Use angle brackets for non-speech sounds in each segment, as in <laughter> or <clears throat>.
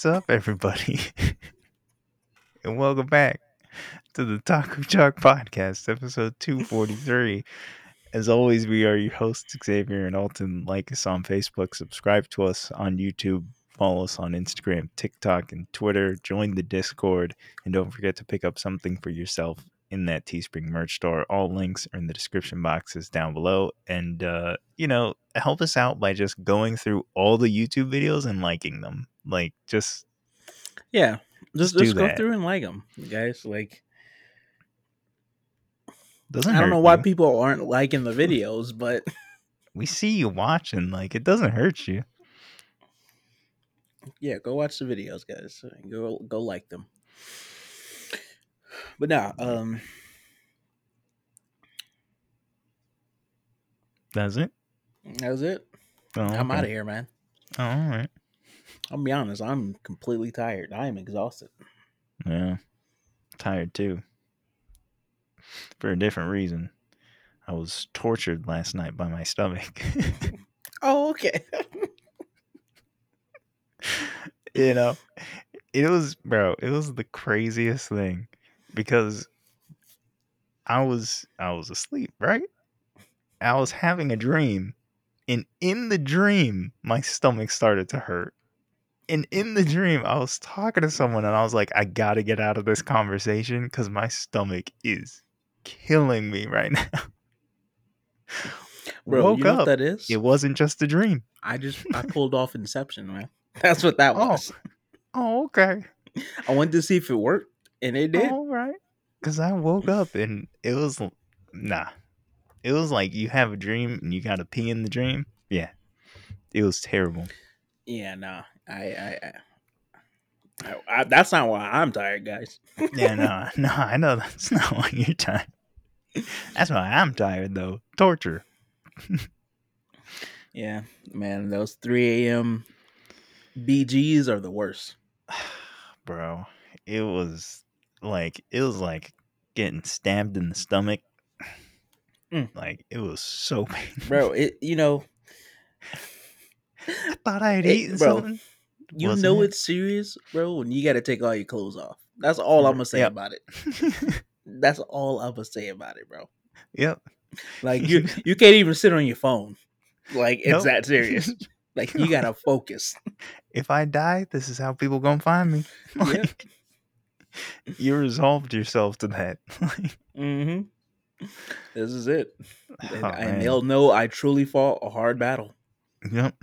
What's up, everybody? <laughs> and welcome back to the Taco Chalk Podcast, episode 243. As always, we are your hosts, Xavier and Alton. Like us on Facebook, subscribe to us on YouTube, follow us on Instagram, TikTok, and Twitter. Join the Discord, and don't forget to pick up something for yourself in that Teespring merch store. All links are in the description boxes down below. And, uh, you know, help us out by just going through all the YouTube videos and liking them. Like, just Yeah, just Just just go that. through and like them, guys. Like doesn't I don't know why people aren't liking the videos, but <laughs> we see you watching. Like, it doesn't hurt you. yeah, go watch the videos, guys. Go go like them. But now, um, that's it? That's it. Oh, I'm okay. out of here, man. Oh, all right. I'll be honest. I'm completely tired. I am exhausted. Yeah. Tired too. For a different reason. I was tortured last night by my stomach. <laughs> Oh, okay. you know, it was, bro, it was the craziest thing because I was, I was asleep, right? I was having a dream, and in the dream, my stomach started to hurt. And in the dream, I was talking to someone, and I was like, I gotta get out of this conversation because my stomach is killing me right <laughs> now. Bro, Woke you know up. what that is? It wasn't just a dream. I just I pulled off Inception, man. <laughs> That's what that Oh. was. Oh, okay. <laughs> I wanted to see if it worked, and it did. All right. Because I woke up and it was, nah. It was like you have a dream and you got to pee in the dream. Yeah. It was terrible. Yeah, nah. I, I, I, I, that's not why I'm tired, guys. <laughs> Yeah, no, no, I know that's <laughs> not why you're tired. That's why I'm tired, though. Torture. <laughs> Yeah, man, those 3 a.m. BGs are the worst. <sighs> Bro, it was like, it was like getting stabbed in the stomach. Mm. <sighs> Like, it was so painful. Bro, it you know, I thought I had It- eaten bro, something. You Wasn't know it? it's serious, bro, when you gotta take all your clothes off. That's all I'm gonna say Yep. about it. <laughs> That's all I'm gonna say about it, bro. yep. Like <laughs> you you can't even sit on your phone. Like it's Nope. that serious. <laughs> Like you gotta focus. if I die, this is how people gonna find me. Like, you resolved yourself to that. Mm-hmm. This is it. And, oh, and they'll know I truly fought a hard battle. Yep.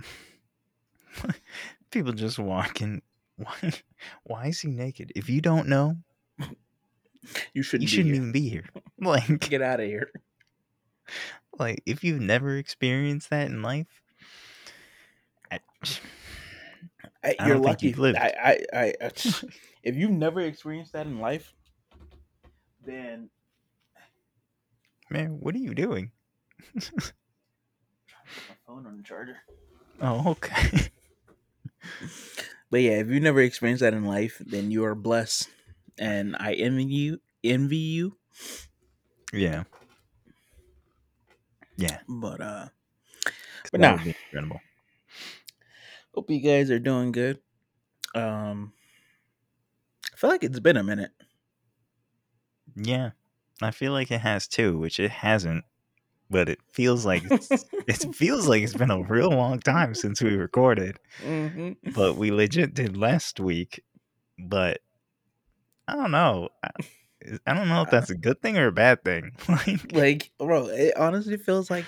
People just walking. <laughs> Why? Why is he naked? If you don't know, You shouldn't. you shouldn't here. even be here. <laughs> Like, get out of here. like if you've never experienced that in life, I, I, I you're lucky. you've lived. I, I, I, I- <laughs> uh, if you've never experienced that in life, then man, what are you doing? my phone on the charger. Oh, okay. But yeah, if you've never experienced that in life, then you are blessed, and I envy you. Envy you. yeah. Yeah. But uh, But that nah. incredible. hope you guys are doing good. Um, I feel like it's been a minute. Yeah, I feel like it has too, which it hasn't. But it feels like <laughs> it feels like it's been a real long time since we recorded. Mm-hmm. But we legit did last week. But I don't know. I, I don't know if that's a good thing or a bad thing. <laughs> Like, Like, bro, it honestly feels like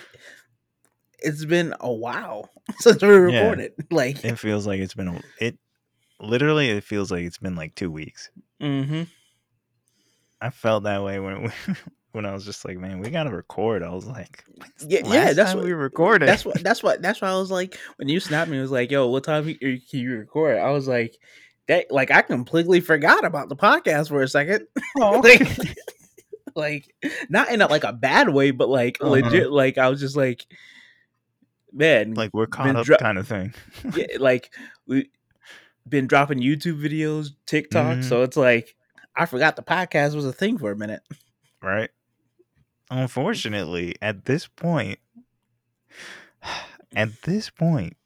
it's been a while <laughs> since we Yeah. recorded. Like, it feels like it's been a, it. Literally, it feels like it's been like two weeks. mm-hmm. I felt that way when we, when I was just like, man, we gotta record. I was like, Yeah, yeah, that's what- we recorded. that's what that's what that's why I was like when you snapped me, it was like, "Yo, what time you- can you record?" I was like, "That like I completely forgot about the podcast for a second. Oh, <laughs> like, like not in a, like a bad way, but like Uh-huh. legit. Like I was just like, man, like we're caught up, dro- kind of thing. yeah, <laughs> like we been dropping YouTube videos, TikTok, Mhm. so it's like I forgot the podcast was a thing for a minute. right? Unfortunately, at this point, at this point,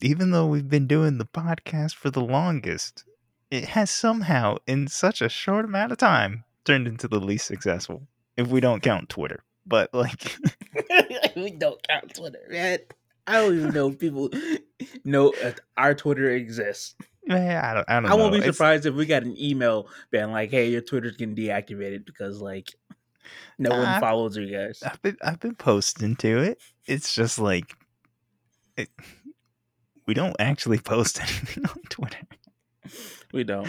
even though we've been doing the podcast for the longest, it has somehow, in such a short amount of time, turned into the least successful. If we don't count Twitter, but like, <laughs> we don't count Twitter, man. I don't even know if people know if our Twitter exists. man, I don't, I don't I won't be It's- surprised if we got an email being like, "Hey, your Twitter's getting deactivated because like no Nah. one uh, follows you guys." I've been I've been posting to it. It's just like it, we don't actually post <laughs> anything on Twitter. We don't.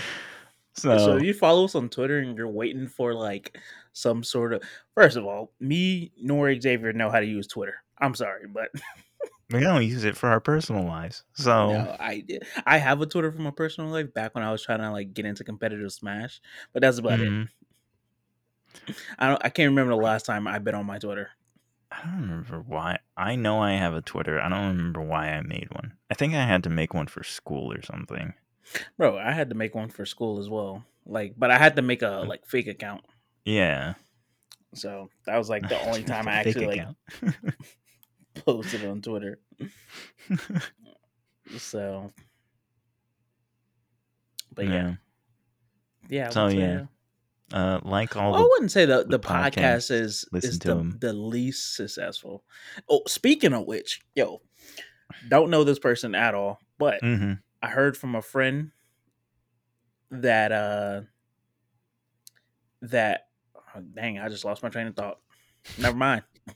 So, So if you follow us on Twitter and you're waiting for like some sort of first of all, me nor Xavier know how to use Twitter. I'm sorry, but <laughs> we don't use it for our personal lives. So no, I did. I have a Twitter for my personal life back when I was trying to like get into competitive Smash, but that's about it. Mm-hmm. <laughs> I don't. I can't remember the last time I've been on my Twitter. I don't remember why. I know I have a Twitter. I don't remember why I made one. I think I had to make one for school or something. Bro, I had to make one for school as well. Like, but I had to make a like fake account. Yeah. So that was like the only <laughs> time I actually like <laughs> posted on Twitter. So, but yeah, yeah. I So, yeah, uh, like all Well, I wouldn't say the, the, the podcast podcasts, is is the, the least successful. Oh, speaking of which, yo, don't know this person at all, but hmm I heard from a friend that uh that oh, dang, I just lost my train of thought. Never mind. <laughs>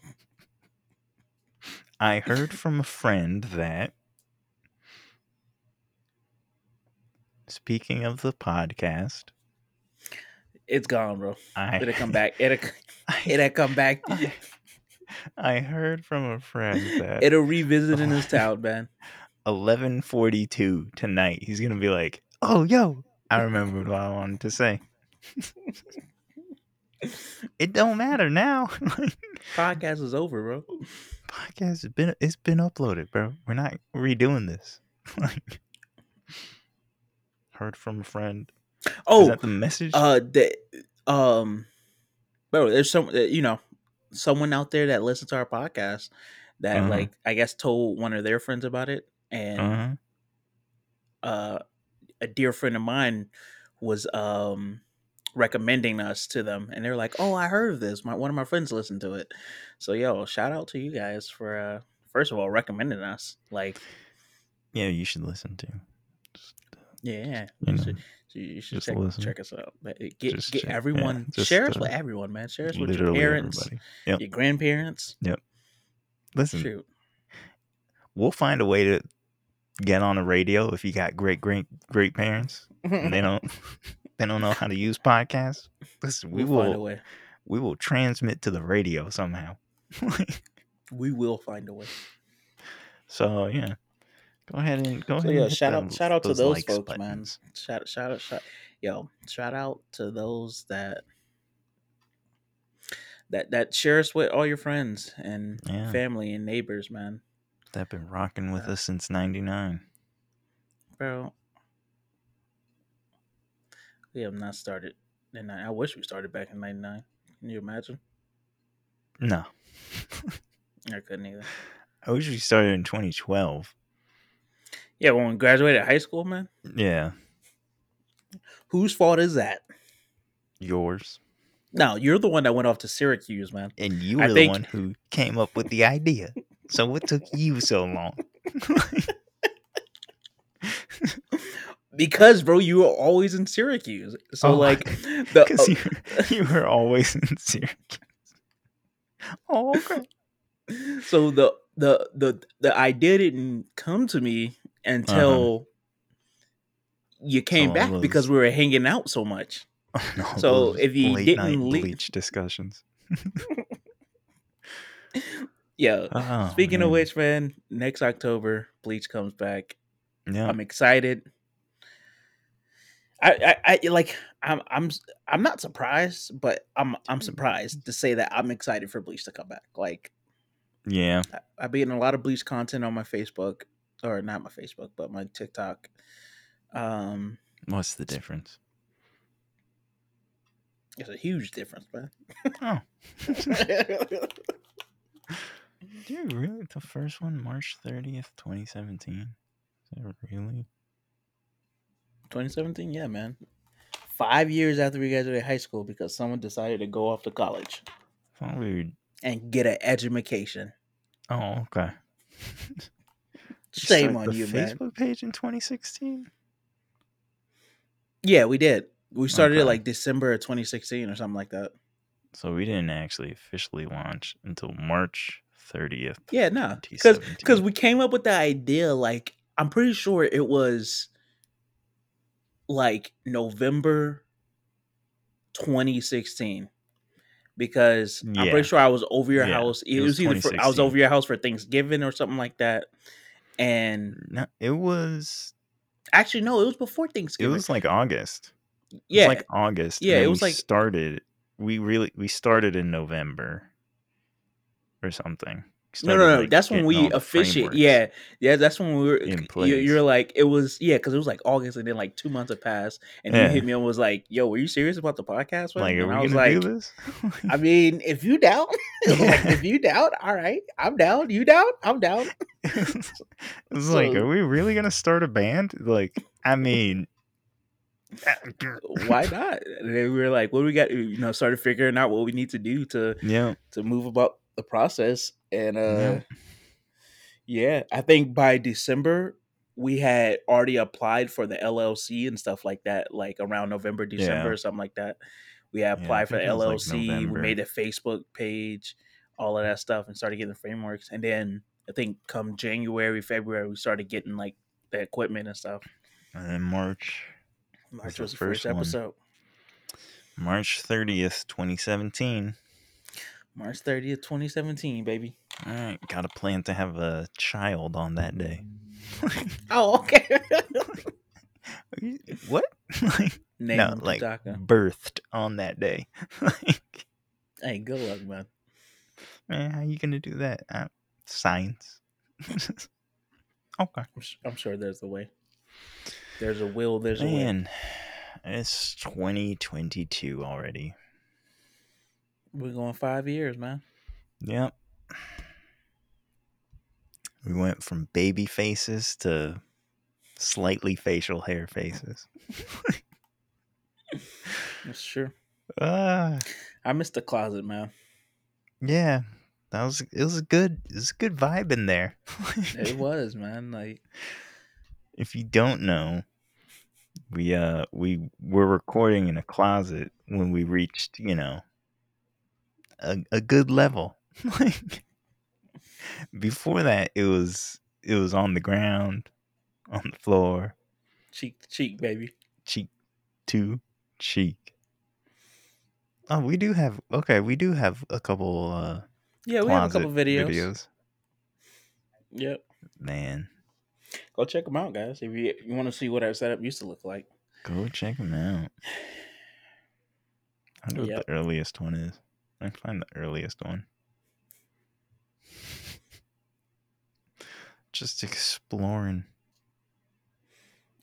I heard from a friend that speaking of the podcast, It's gone, bro. I It'll come <laughs> back. It'll I, <laughs> it'll come back. I, <laughs> I heard from a friend that It'll revisit in his town, man. eleven forty two tonight. He's gonna be like, "Oh, yo, I remembered what I wanted to say." it don't matter now. Podcast is over, bro. Podcast has been it's been uploaded, bro. We're not redoing this. heard from a friend. Is Oh, that the message? uh, that um, bro, there's some, uh, you know, someone out there that listens to our podcast that, Uh-huh. like, I guess told one of their friends about it, and uh-huh. uh, a dear friend of mine was um recommending us to them, and they're like, "Oh, I heard of this. My one of my friends listened to it." So, yo, shout out to you guys for uh, first of all recommending us. Like, Yeah, you should listen to. Yeah, you know, should, you should just check, check us out. Get Just get check- yeah, everyone just, share us uh, with everyone, man. Share us with your parents. Yep. your grandparents. Yep. Listen, Shoot, we'll find a way to get on the radio if you got great great great parents and they don't <laughs> they don't know how to use podcasts. Listen, we we'll find a will way. we will transmit to the radio somehow. <laughs> We will find a way. so yeah, go ahead and go So ahead. yeah, shout out, shout out to those folks, man. Shout, shout out, shout, yo, shout out to those that that that share us with all your friends and Yeah. family and neighbors, man. That been rocking with Uh, us since '99. Bro, we have not started. And I wish we started back in '99. Can you imagine? No, I couldn't either. I wish we started in 2012. Yeah, when we graduated high school, man. Yeah, Whose fault is that? yours. No, you're the one that went off to Syracuse, man. And you I were the think- one who came up with the idea. So what took you so long? <laughs> Because, bro, you were always in Syracuse. So, Oh, like, <laughs> the Because you, uh, you were always in Syracuse. Oh, okay. <laughs> so the the the the idea didn't come to me until you came Uh-huh. back because we were hanging out so much. <laughs> Oh, no, So, if you late didn't night leave- bleach discussions. <laughs> Yeah. Oh, Speaking of which, man, next October, Bleach comes back. yeah, I'm excited. I, I, I like I'm I'm I'm not surprised, but I'm I'm surprised to say that I'm excited for Bleach to come back. Like yeah, I- I've been in a lot of Bleach content on my Facebook, or not my Facebook, but my TikTok. Um, what's the difference? it's a huge difference, man. Oh, <laughs> dude, really? The first one, March 30th, 2017? Is that really? 2017, yeah, man. Five years after we graduated high school because someone decided to go off to college Thought we were- and get an education. Oh, okay. <laughs> You Shame started on the you, man. Facebook page in 2016. Yeah, we did. We started it like December of 2016 or something like that. So we didn't actually officially launch until March 30th. Yeah, no, because because we came up with the idea. Like, I'm pretty sure it was like November 2016. Because I'm pretty sure I was over your Yeah, house. It, it was, was either for, I was over your house for Thanksgiving or something like that. And No, it was actually, no, it was before Thanksgiving. it was like August. It yeah, was like August. Yeah, it was we like- started. We really we started in November or something. No, no, no. like, that's when we officiate. Yeah, yeah. That's when we were. in You, place. you're like, it was yeah, because it was like August, and then like two months had passed, and Yeah. you hit me and was like, "Yo, were you serious about the podcast?" Like, are and we I was like, do this? I mean, if you down, <laughs> <laughs> like, if you down, all right, I'm down. You down? I'm down. <laughs> it was like, are we really gonna start a band? Like, I mean, Why not? And then we were like, what do we got? You know, started figuring out what we need to do to yeah, to move about the process, and uh, Yeah. yeah, I think by December we had already applied for the LLC and stuff like that, like around November, December, Yeah. or something like that. We had Yeah, applied for the was, like, LLC. we made a Facebook page, all of that stuff, and started getting the frameworks. And then I think come January, February, we started getting like the equipment and stuff. and then March, March was the first, first episode. March thirtieth, twenty seventeen. March 30th, 2017, baby. All right, got a plan to have a child on that day. <laughs> Oh, okay. <laughs> What? <laughs> like, Name no, like birthed on that day. like, Hey, good luck, man. man, how you gonna do that? Uh, science. okay. I'm, s- I'm sure there's a way. There's a will, there's a way. Man, it's 2022 already. We're going five years, man. Yep. We went from baby faces to slightly facial hair faces. <laughs> That's true. Ah, I missed the closet, man. yeah. That was it was a good it was a good vibe in there. <laughs> It was, man. Like, if you don't know, we uh we were recording in a closet when we reached, you know, a a good level. <laughs> like before that it was it was on the ground, on the floor, cheek to cheek, baby. cheek to cheek. Oh, we do have okay, we do have a couple uh Yeah, we have a couple videos. videos. Yep. Man, Go check them out, guys. If you, you want to see what our setup used to look like. go check them out. I wonder Yep. what the earliest one is. I find the earliest one. <laughs> Just exploring.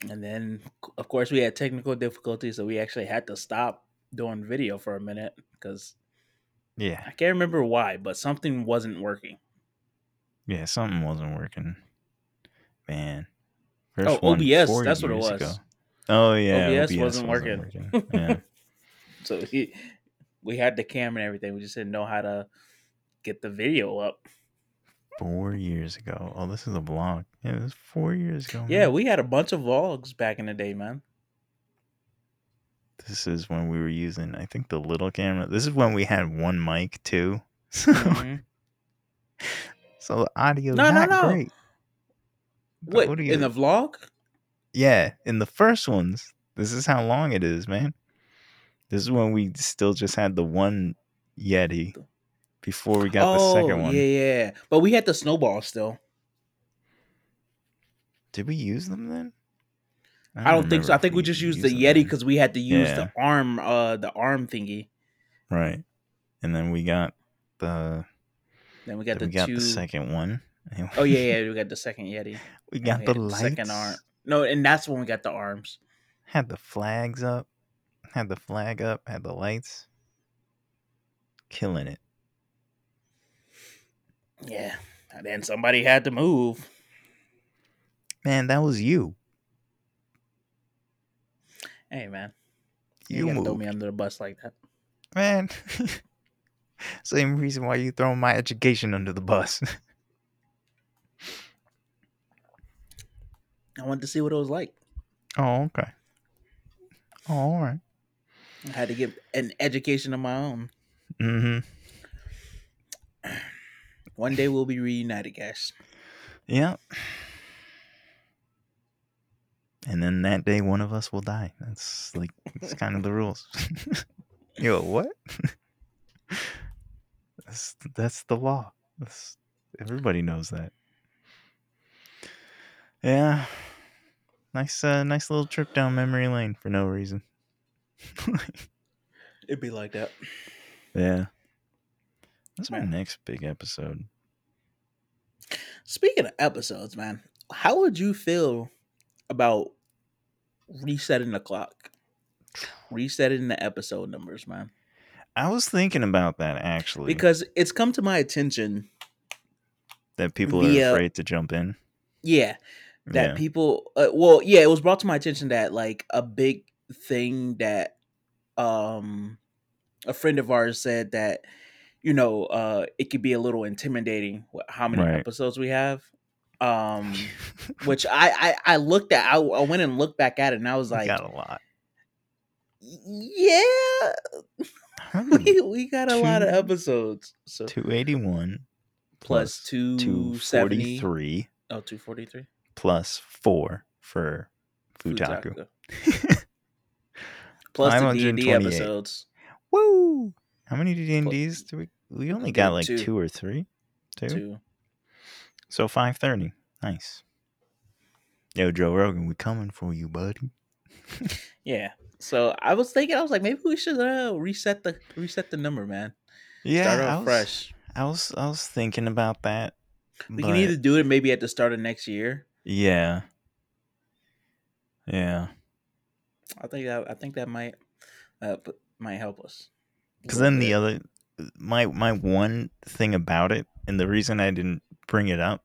And then, of course, we had technical difficulties, so we actually had to stop doing video for a minute because Yeah, I can't remember why, but something wasn't working. yeah, something wasn't working. Man. Oh, OBS, four that's what it was. Oh yeah, OBS wasn't working. Yeah. <laughs> So he, we had the camera and everything. We just didn't know how to get the video up. Four years ago. Oh, this is a vlog. Yeah, it was four years ago. Yeah, man. we had a bunch of vlogs back in the day, man. This is when we were using, I think, the little camera. This is when we had one mic too. <laughs> So, Mhm. so the audio No, no, not no. great. But What, do you- in the vlog? yeah, in the first ones, this is how long it is, man. This is when we still just had the one Yeti before we got the second one. Oh, yeah, yeah. But we had the snowball still. Did we use them then? I don't think so. I think we just used the Yeti because we had to use Yeah. the arm, uh, the arm thingy. right, and then we got the Then we got then the we got two the second one. <laughs> Oh yeah, yeah. We got the second Yeti. we got we the lights. second arm. No, and that's when we got the arms. Had the flags up. Had the flag up. Had the lights. Killing it. Yeah. And then somebody had to move. Man, that was you. Hey man, you, You gotta throw moved, me under the bus like that. man. <laughs> Same reason why you throwing my education under the bus. I wanted to see what it was like. oh, okay. Oh, all right. I had to get an education of my own. Mm-hmm. One day we'll be reunited, guys. Yeah. And then that day, one of us will die. That's like it's kind of the rules. <laughs> Yo, what? <laughs> that's that's the law. That's, everybody knows that. Yeah. Nice, uh, nice little trip down memory lane for no reason. <laughs> It'd be like that. yeah. What's our Man. next big episode? Speaking of episodes, man, how would you feel about resetting the clock? Resetting the episode numbers, man. I was thinking about that actually. Because it's come to my attention, that people via- are afraid to jump in. yeah, that yeah. people uh, well, yeah, it was brought to my attention that like a big thing that um a friend of ours said that you know, uh it could be a little intimidating how many Right. episodes we have. Um <laughs> which I, I I looked at I, I went and looked back at it and I was We like got a lot. yeah <laughs> we, we got a lot of episodes so 281 plus plus 270 243 oh 243 plus 4 for Futaku. <laughs> plus I'm the D&D 528. episodes Woo! How many D&Ds do we we only got like two. 2 or 3? 2. too So 530. Nice. Yo Joe Rogan, we coming for you, buddy. <laughs> yeah so I was thinking I was like maybe we should uh reset the reset the number man Yeah, start I off was, fresh I was I was thinking about that. we but can either do it maybe at the start of next year yeah. Yeah. I think that I think that might uh might help us Because then the other, my my one thing about it, and the reason I didn't bring it up,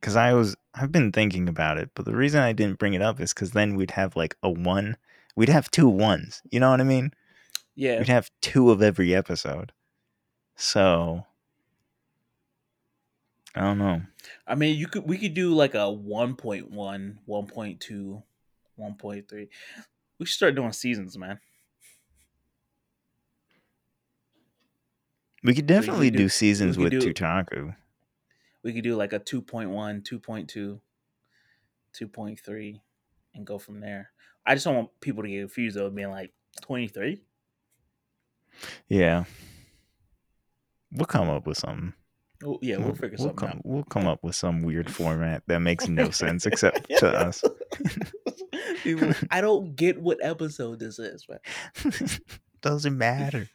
because I was I've been thinking about it, but the reason I didn't bring it up is because then we'd have like a one, we'd have two ones. You know what I mean? yeah We'd have two of every episode. So I don't know. I mean, you could we could do like a 1.1, 1.2, 1.3. We should start doing seasons, man. We could we definitely could do, do- seasons with do- Tutaku. We could do like a 2.1, 2.2, 2.3 and go from there. I just don't want people to get confused though, being like 23. Yeah. We'll come up with something. Oh, yeah, we'll, figure we'll something come, out. We'll come up with some weird format that makes no sense <laughs> except to us. <laughs> People, I don't get what episode this is, man. <laughs> Doesn't matter.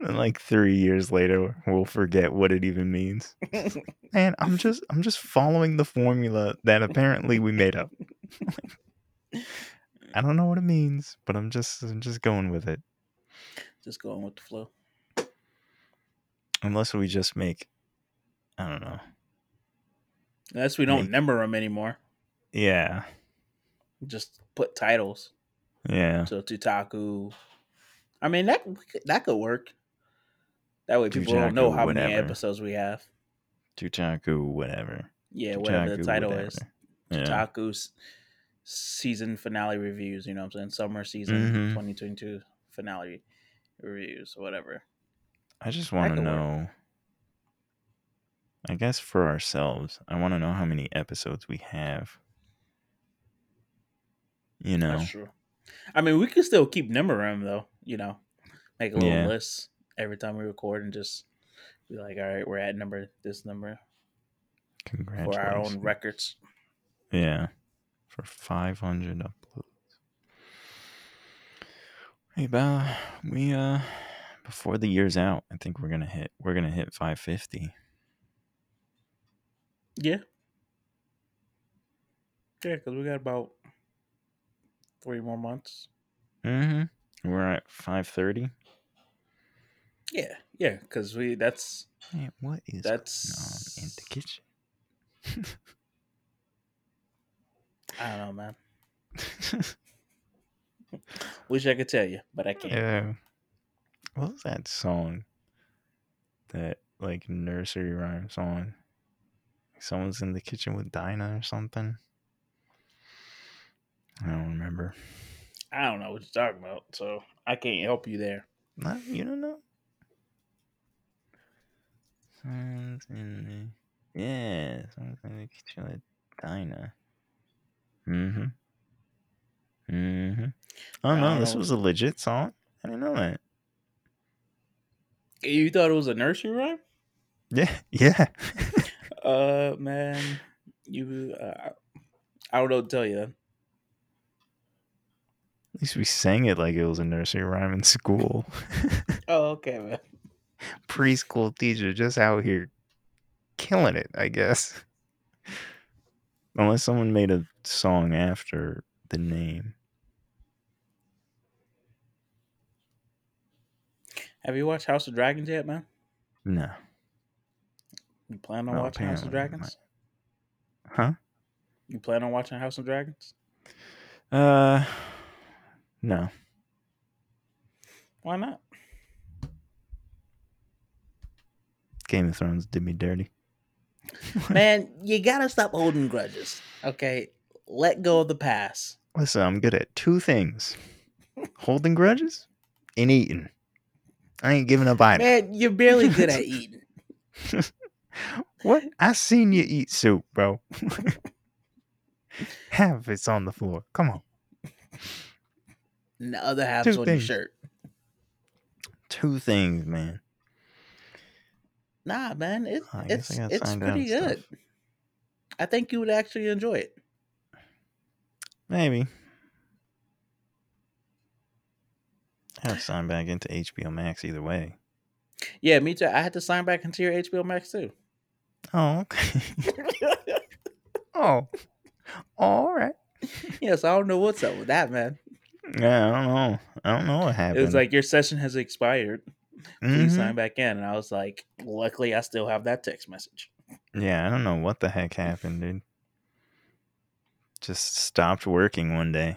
And like three years later, we'll forget what it even means. <laughs> And I'm just, I'm just following the formula that apparently we made up. <laughs> I don't know what it means, but I'm just, I'm just going with it. Just going with the flow. Unless we just make, I don't know. Unless we don't Make- number them anymore. Yeah, Just put titles. yeah. So Tutaku. I mean that that could work. That way people don't know Tutaku, how many episodes we have. Tutaku, whatever. Yeah, whatever the title whatever. is. Yeah. Tutaku's season finale reviews. You know what I'm saying? Summer season Mhm. 2022 finale reviews, whatever. I just want to could work. know. I guess for ourselves, I want to know how many episodes we have. You know, That's true. I mean, we can still keep numbering them though. You know, make a little Yeah. list every time we record and just be like, all right, we're at number this number for our own records. Yeah, for 500 uploads. Hey, Bella, we uh before the year's out, I think we're gonna hit we're gonna hit 550. Yeah. Yeah, because we got about three more months. Mm-hmm. We're at 530. Yeah, yeah, because we that's Man, what is That's- going on in the kitchen? <laughs> I don't know, man. <laughs> Wish I could tell you, but I can't. Yeah. What was that song? That like nursery rhyme song? Someone's in the kitchen with Dinah or something. I don't remember. I don't know what you're talking about, so I can't help you there. Not, you don't know? Someone's in the yeah, someone's in the kitchen with Dinah. Mm-hmm. Mm-hmm. Oh I no, don't this was a legit song. I didn't know that. You thought it was a nursery rhyme? Yeah, <laughs> yeah. Uh, man, you. Uh, I don't know what to tell you. At least we sang it like it was a nursery rhyme in school. <laughs> Oh, okay, man. Preschool teacher just out here killing it, I guess. Unless someone made a song after the name. Have you watched House of Dragons yet, man? No. You plan on Oh, watching House of Dragons? Huh? You plan on watching House of Dragons? Uh no. Why not? Game of Thrones did me dirty. <laughs> Man, you gotta stop holding grudges. Okay, let go of the past. Listen, I'm good at two things. <laughs> Holding grudges and eating. I ain't giving up either. Man, you're barely good at <laughs> eating. What? I seen you eat soup, bro. Half it's on the floor. Come on. And the other half's Two on things. your shirt. Two things, man. Nah, man, it, I guess I gotta it's sign down pretty stuff. good. I think you would actually enjoy it. Maybe. I have to sign back into HBO Max either way. Yeah, me too. I had to sign back into your HBO Max too. Oh, okay. <laughs> oh. All right. yes, I don't know what's up with that, man. Yeah, I don't know. I don't know what happened. It was like your session has expired. Please Mhm. sign back in. And I was like, luckily, I still have that text message. Yeah, I don't know what the heck happened, dude. Just stopped working one day.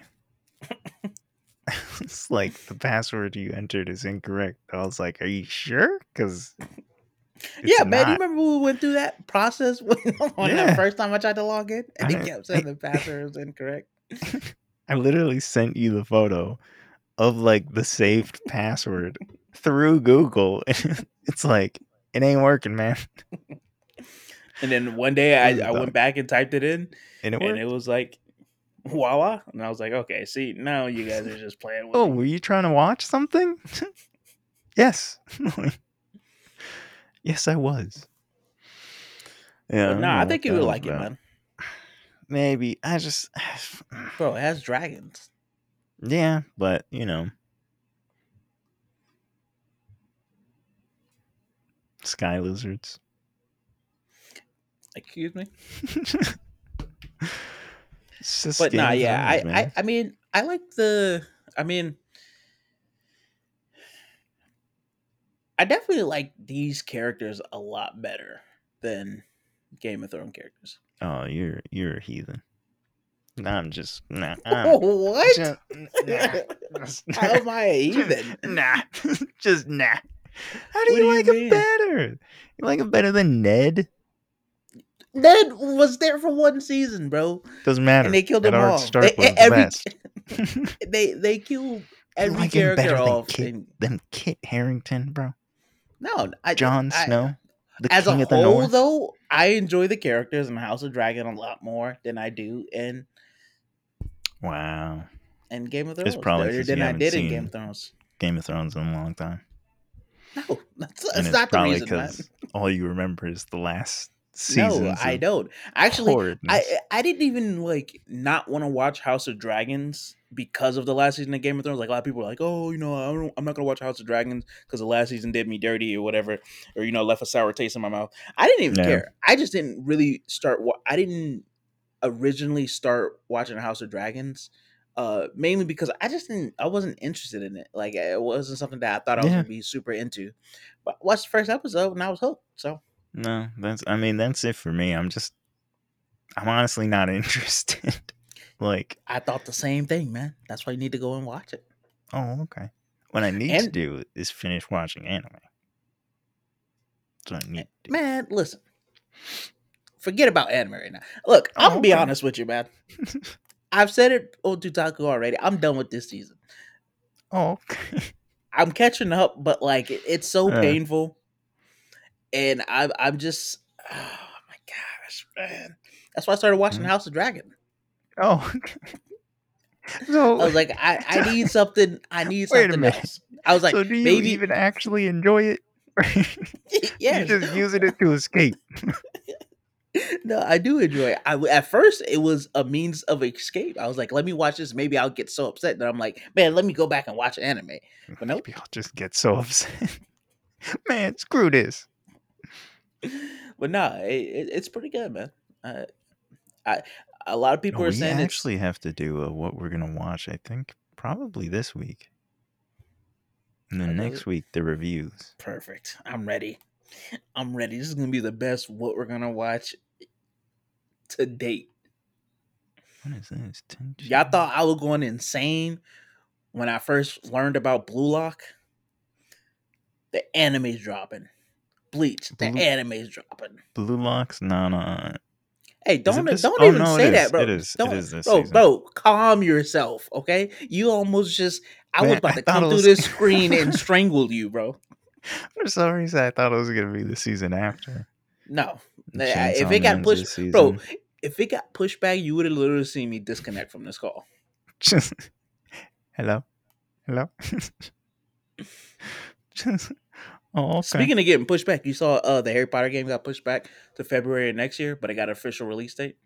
<laughs> it's like the password you entered is incorrect. I was like, "Are you sure?" Because yeah, man. You remember we went through that process <laughs> when, Yeah. the first time I tried to log in, and I- he kept saying <laughs> the password was incorrect. I literally sent you the photo of like the saved password through Google. <laughs> it's like it ain't working, man. And then one day I, I went back and typed it in, And it and it was like, voila. And I was like, okay, see, now you guys are just playing with oh, me. were you trying to watch something? <laughs> yes. <laughs> yes, I was. Yeah. But nah, I think you would like it, man. Maybe I just, <sighs> Bro, it has dragons. yeah, but you know, sky lizards. Excuse me. <laughs> But nah, yeah, I, I. I mean, I like the. I mean, I definitely like these characters a lot better than Game of Thrones characters. oh, you're you're a heathen. Hmm. Nah, I'm just nah. <laughs> I'm what? just, nah. Just- How am I a <laughs> heathen? Nah, <laughs> just nah. How do What you do you like mean? him better? You like him better than Ned? Ned was there for one season, bro, Doesn't matter. and they killed him Eddard all. Stark They, was the every, best. they they killed You every like him character better than off. Kit, and- than Kit Harington, bro. no, I, Jon I- Snow, the as king a of the whole, north. though, I enjoy the characters in House of Dragon a lot more than I do in Wow, And Game of It's Thrones. probably 'cause you than I did in Game of Thrones. Game of Thrones in a long time, No, that's, that's it's not the probably reason, because all you remember is the last season. No, I don't. Actually, I I didn't even like not want to watch House of Dragons because of the last season of Game of Thrones. Like a lot of people are like, oh, you know, I don't, I'm not gonna watch House of Dragons because the last season did me dirty or whatever, or you know, left a sour taste in my mouth. I didn't even Yeah. care. I just didn't really start. Wa- I didn't originally start watching House of Dragons. Uh, mainly because I just didn't, I wasn't interested in it. Like it wasn't something that I thought I was Yeah. gonna be super into. But I watched the first episode and I was hooked. So No, that's. I mean, that's it for me. I'm just. I'm honestly not <laughs> interested. Like, I thought the same thing, man. That's why you need to go and watch it. oh, okay. What I need to do is finish watching anime. That's what I need to do. Man, listen. Forget about anime right now. Look, I'm Oh, gonna be okay. honest with you, man. I've said it on Tutaku already. I'm done with this season. <laughs> Oh, okay. I'm catching up, but like it- it's so Uh. painful, and I'm I'm just <sighs> oh my gosh, man. That's why I started watching Mhm. House of Dragon. Oh. <laughs> So, I was like, I, I <laughs> need something. I need something else. I was like, so do you maybe even actually enjoy it? <laughs> You're just using it to escape. no, I do enjoy it. I at first it was a means of escape. I was like, let me watch this. Maybe I'll get so upset that I'm like, man, let me go back and watch anime. But nope. Maybe I'll just get so upset. Man, screw this. But no, it, it, it's pretty good, man. Uh, I a lot of people Oh, are we saying it's actually have to do uh, what we're gonna watch. I think probably this week, and then next week the reviews. perfect. I'm ready. I'm ready. This is gonna be the best what we're gonna watch to date. What is this? Y'all thought I was going insane when I first learned about Blue Lock. The anime's dropping. Bleach. The Blue- anime's dropping. Blue Locks? No, no. Hey, don't don't oh, even no, say is. that, bro. It is. It Don't, is this bro, season. bro, calm yourself, okay? You almost just I was Man, about I to come through was- this <laughs> screen and strangle you, bro. <laughs> For some reason, I thought it was gonna be the season after. No. Chainsaw if it got pushed, bro, if it got pushed back, you would have literally seen me disconnect from this call. <laughs> Just hello, hello. Just oh, okay. Speaking of getting pushed back, you saw uh the Harry Potter game got pushed back to February of next year, but it got an official release date.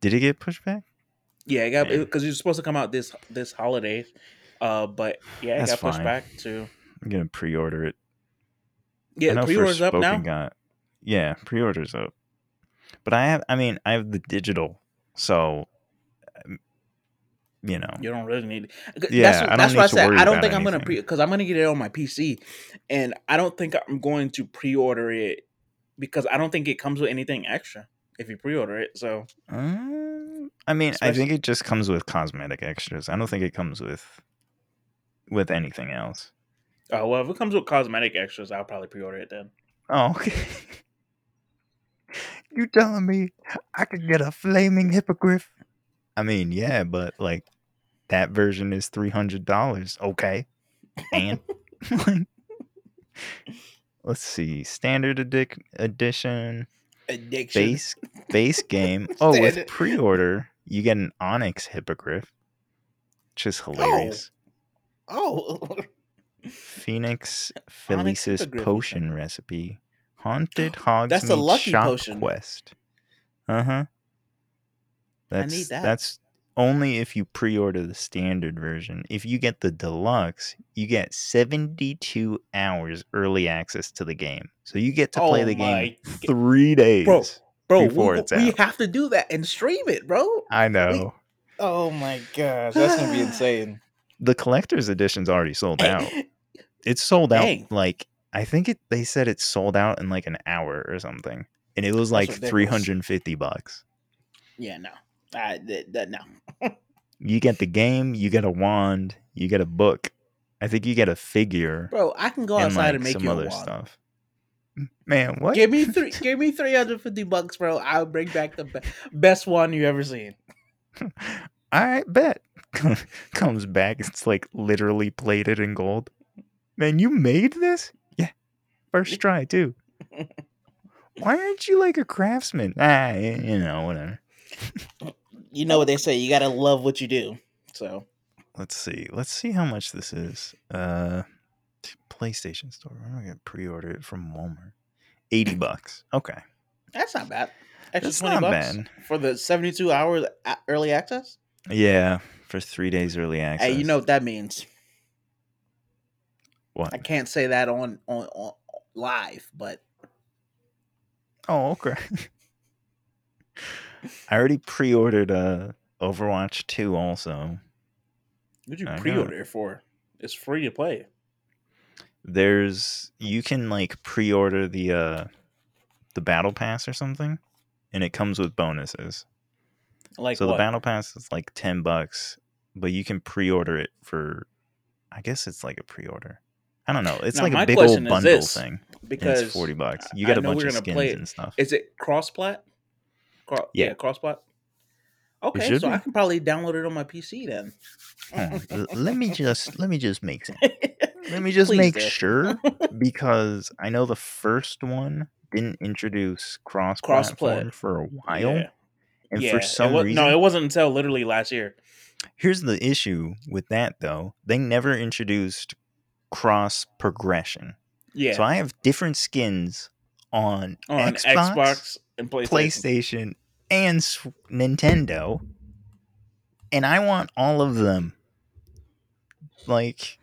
Did it get pushed back? Yeah, it got because it was supposed to come out this this holiday, uh, but yeah, it That's got pushed fine. back to I'm gonna pre-order it. Yeah. Pre-orders up now. Got, yeah, pre-orders up. But I have, I mean, I have the digital, so you know, You don't really need. It. Yeah, that's, I don't that's why I said I don't think I'm gonna pre because I'm gonna get it on my PC, and I don't think I'm going to pre-order it because I don't think it comes with anything extra if you pre-order it. So Um, I mean, I think it just comes with cosmetic extras. I don't think it comes with with anything else. uh, well, if it comes with cosmetic extras, I'll probably pre-order it then. Oh, okay. <laughs> you telling me I could get a flaming hippogriff? I mean, yeah, but like that version is three hundred dollars. Okay, and <laughs> let's see, standard edic- edition Addiction. base base game. <laughs> Oh, with pre-order, you get an Onyx hippogriff, which is hilarious. Oh, <laughs> Felix Felicis hippogriff, you potion recipe. Haunted Hogsmeade <gasps> That's a lucky Shop potion. Quest. Uh huh. That's need that. that's only if you pre-order the standard version. If you get the deluxe, you get 72 hours early access to the game. So you get to play Oh the game my g- three days. bro, bro, before we, it's out. we have to do that and stream it, bro. I know. Oh my gosh, that's gonna be <sighs> insane. The collector's edition's already sold out. <laughs> It's sold out Dang. like I think it they said it sold out in like an hour or something. And it was like 350 bucks. yeah, no, I that, that no. You get the game, you get a wand, you get a book. I think you get a figure Bro, I can go and outside like and make some you a other wand. stuff. Man, what? Give me <laughs> three. give me three hundred fifty bucks, bro. I'll bring back the be- best one you ever seen. <laughs> I bet. <laughs> Comes back, it's like literally plated in gold. Man, you made this? Yeah. First try too. Why aren't you like a craftsman? Ah, you know, whatever. You know what they say. You gotta love what you do. So Let's see. Let's see how much this is. Uh PlayStation Store. I'm gonna pre-order it from Walmart. 80 <clears throat> bucks. Okay. that's not bad. Extra That's twenty bucks bad. for the seventy-two hours early access. Yeah, for three days early access. Hey, you know what that means. what? I can't say that on on, on live, but Oh, okay. <laughs> I already pre-ordered uh Overwatch 2 also. what did you I pre-order it for? It's free to play. There's you can like pre-order the uh the battle pass or something and it comes with bonuses. Like so what? the battle pass is like 10 bucks, but you can pre-order it for I guess it's like a pre-order. I don't know. It's Now, like a big old bundle this, thing. Because it's 40 bucks. You I get a bunch of skins play and stuff. Is it cross plat? Cro- Yeah. yeah, cross. Okay, so I can probably download it on my PC then. Hmm, Hold let me just let me just make sense. <laughs> Let me just Please make do. sure <laughs> because I know the first one didn't introduce cross Cross-play. for a while. Yeah. And yeah, for some wa- reason no, it wasn't until literally last year. Here's the issue with that though. They never introduced cross progression. Yeah, So I have different skins on, on Xbox, Xbox, and PlayStation. PlayStation, and Nintendo. And I want all of them. Like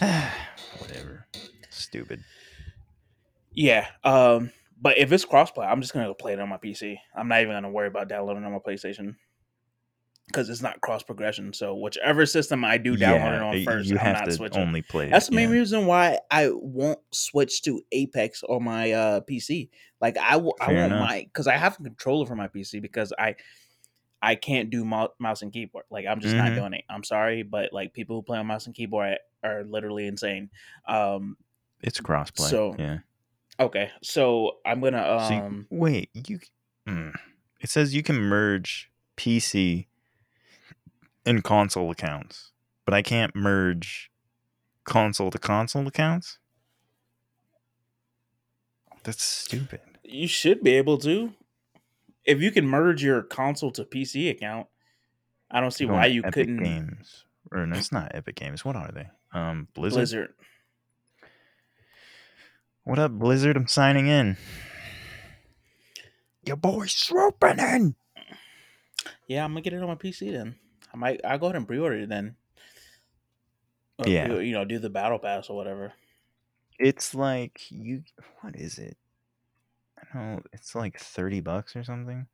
<sighs> whatever. Stupid. Yeah, um, but if it's crossplay, I'm just gonna go play it on my PC. I'm not even gonna worry about downloading on my PlayStation because it's not cross progression. So whichever system I do download it on first, you I'm have not to switching. only play it, That's the main yeah. reason why I won't switch to Apex on my uh, PC. Like I, w- I want enough. my because I have a controller for my PC because I I can't do mouse and keyboard. Like I'm just not Mhm. doing it. I'm sorry, but like people who play on mouse and keyboard are literally insane. Um, It's crossplay. So, yeah. okay, so I'm gonna So you- um. wait, you mm. it says you can merge PC and console accounts, but I can't merge console to console accounts. That's stupid. You should be able to. If you can merge your console to PC account, I don't see why you Epic couldn't. Games or no, it's not Epic Games. What are they? Um, Blizzard. Blizzard. What up, Blizzard? I'm signing in. Your boy's swooping in. Yeah, I'm gonna get it on my PC then. I might. I'll go ahead and pre-order it then. Or, Yeah. You know, do the battle pass or whatever. It's like you. What is it? I don't know. It's like thirty bucks or something.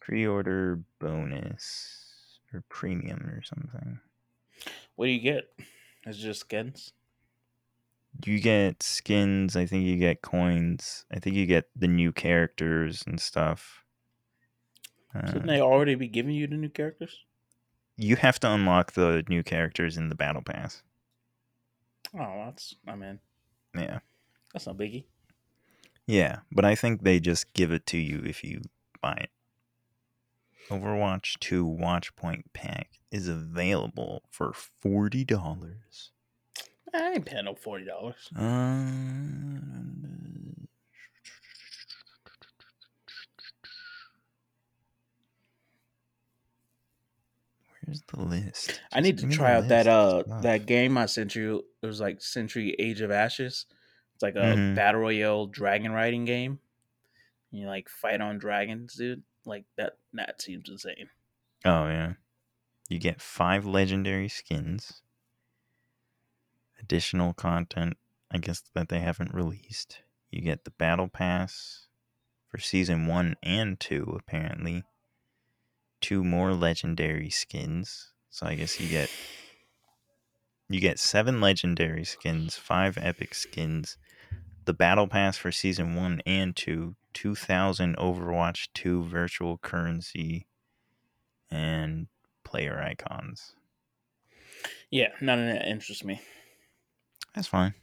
Pre-order bonus or premium or something. What do you get? It's just skins. You get skins. I think you get coins. I think you get the new characters and stuff. Shouldn't they already be giving you the new characters? you have to unlock the new characters in the battle pass. Oh, that's. I mean, Yeah. that's not biggie. Yeah, but I think they just give it to you if you buy it. Overwatch 2 Watchpoint Pack is available for $40. I ain't paying no forty dollars. Uh, the list? I need Just to try out that uh that game I sent you. It was like Century Age of Ashes. It's like a Mhm. battle royale dragon riding game. You like fight on dragons, dude. Like that. That seems insane. Oh yeah. You get five legendary skins. Additional content, I guess that they haven't released. You get the battle pass for season one and two, apparently. Two more legendary skins. So I guess you get you get seven legendary skins, five epic skins, the battle pass for season one and two, two thousand Overwatch two virtual currency, and player icons. Yeah, none of that interests me. That's fine.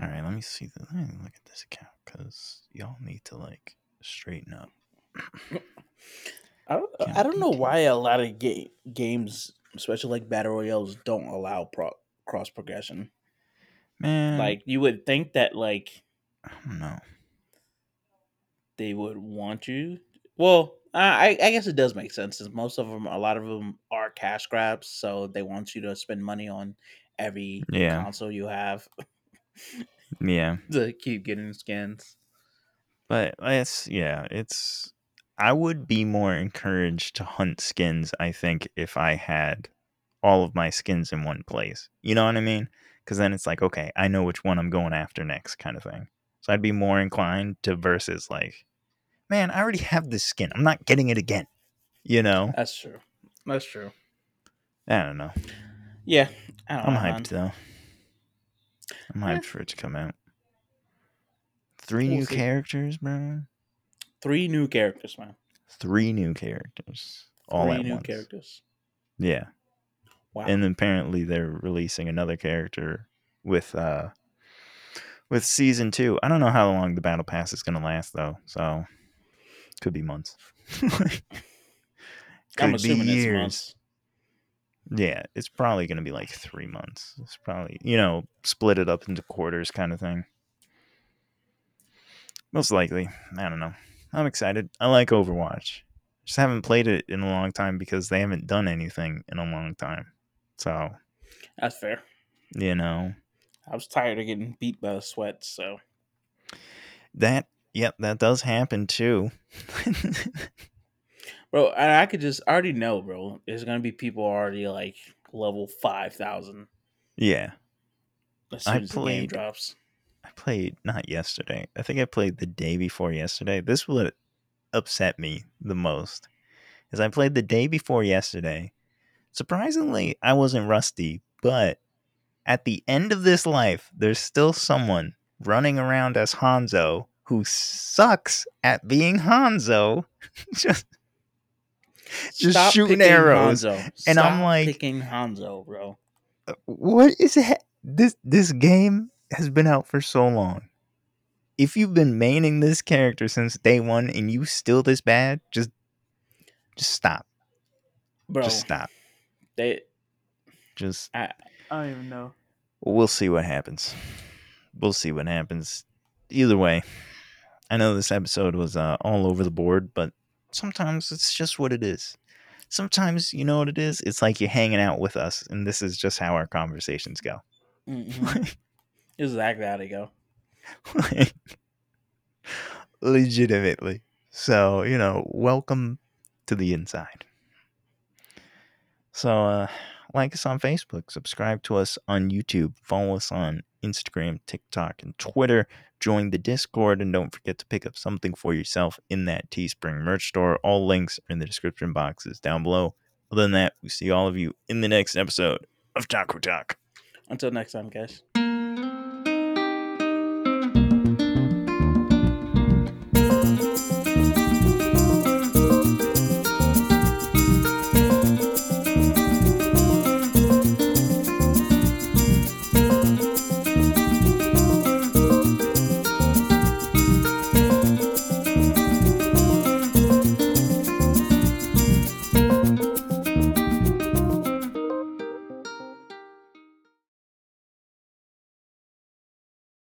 All right, let me see. The, let me look at this account because y'all need to like straighten up. <coughs> I don't, I don't know why a lot of ga- games, especially like battle royales, don't allow pro- cross progression. Man, Like you would think that like I don't know. they would want you. Well, I I guess it does make sense. Since most of them, a lot of them are cash grabs, so they want you to spend money on every Yeah. console you have Yeah, <laughs> to keep getting skins. but it's yeah, it's. I would be more encouraged to hunt skins. I think if I had all of my skins in one place, you know what I mean? Because then it's like, okay, I know which one I'm going after next, kind of thing. So I'd be more inclined to versus like, man, I already have this skin. I'm not getting it again. You know? That's true. That's true. I don't know. Yeah, I don't I'm know, hyped man. though. I'm Eh. hyped for it to come out. 3 We'll new see. characters, bro. Three new characters, man. Three new characters all Three at new once. characters. Yeah. Wow. and apparently they're releasing another character with uh with season two. I don't know how long the battle pass is gonna last though, so could be months. <laughs> could I'm be assuming it's years. months. Yeah, it's probably gonna be like three months. It's probably you know split it up into quarters kind of thing. Most likely, I don't know. I'm excited. I like Overwatch. Just haven't played it in a long time because they haven't done anything in a long time. So That's fair. you know I was tired of getting beat by the sweat, so that. Yep, that does happen too. <laughs> bro, I, I could just I already know, bro. There's gonna be people already like level five thousand yeah, as soon I as the game played- drops. Played not yesterday. I think I played the day before yesterday. This would upset me the most. Is I played the day before yesterday. Surprisingly, I wasn't rusty, but at the end of this life, there's still someone running around as Hanzo who sucks at being Hanzo. <laughs> Just just Stop shooting arrows. And I'm like- picking Hanzo, bro. Uh, what is that? This this game has been out for so long. If you've been maining this character since day one and you still this bad, just just stop. Bro, Just stop. they Just I, I don't even know. we'll see what happens. We'll see what happens. Either way, I know this episode was uh, all over the board, but sometimes it's just what it is. Sometimes you know what it is. It's like you're hanging out with us, and this is just how our conversations go. Mhm. <laughs> exactly how they go. like, <laughs> legitimately. So, you know, welcome to the inside. So, uh, like us on Facebook, subscribe to us on YouTube, follow us on Instagram, TikTok, and Twitter. Join the Discord, and don't forget to pick up something for yourself in that Teespring merch store. All links are in the description boxes down below. Other than that, we see all of you in the next episode of Taco Talk. Until next time, guys.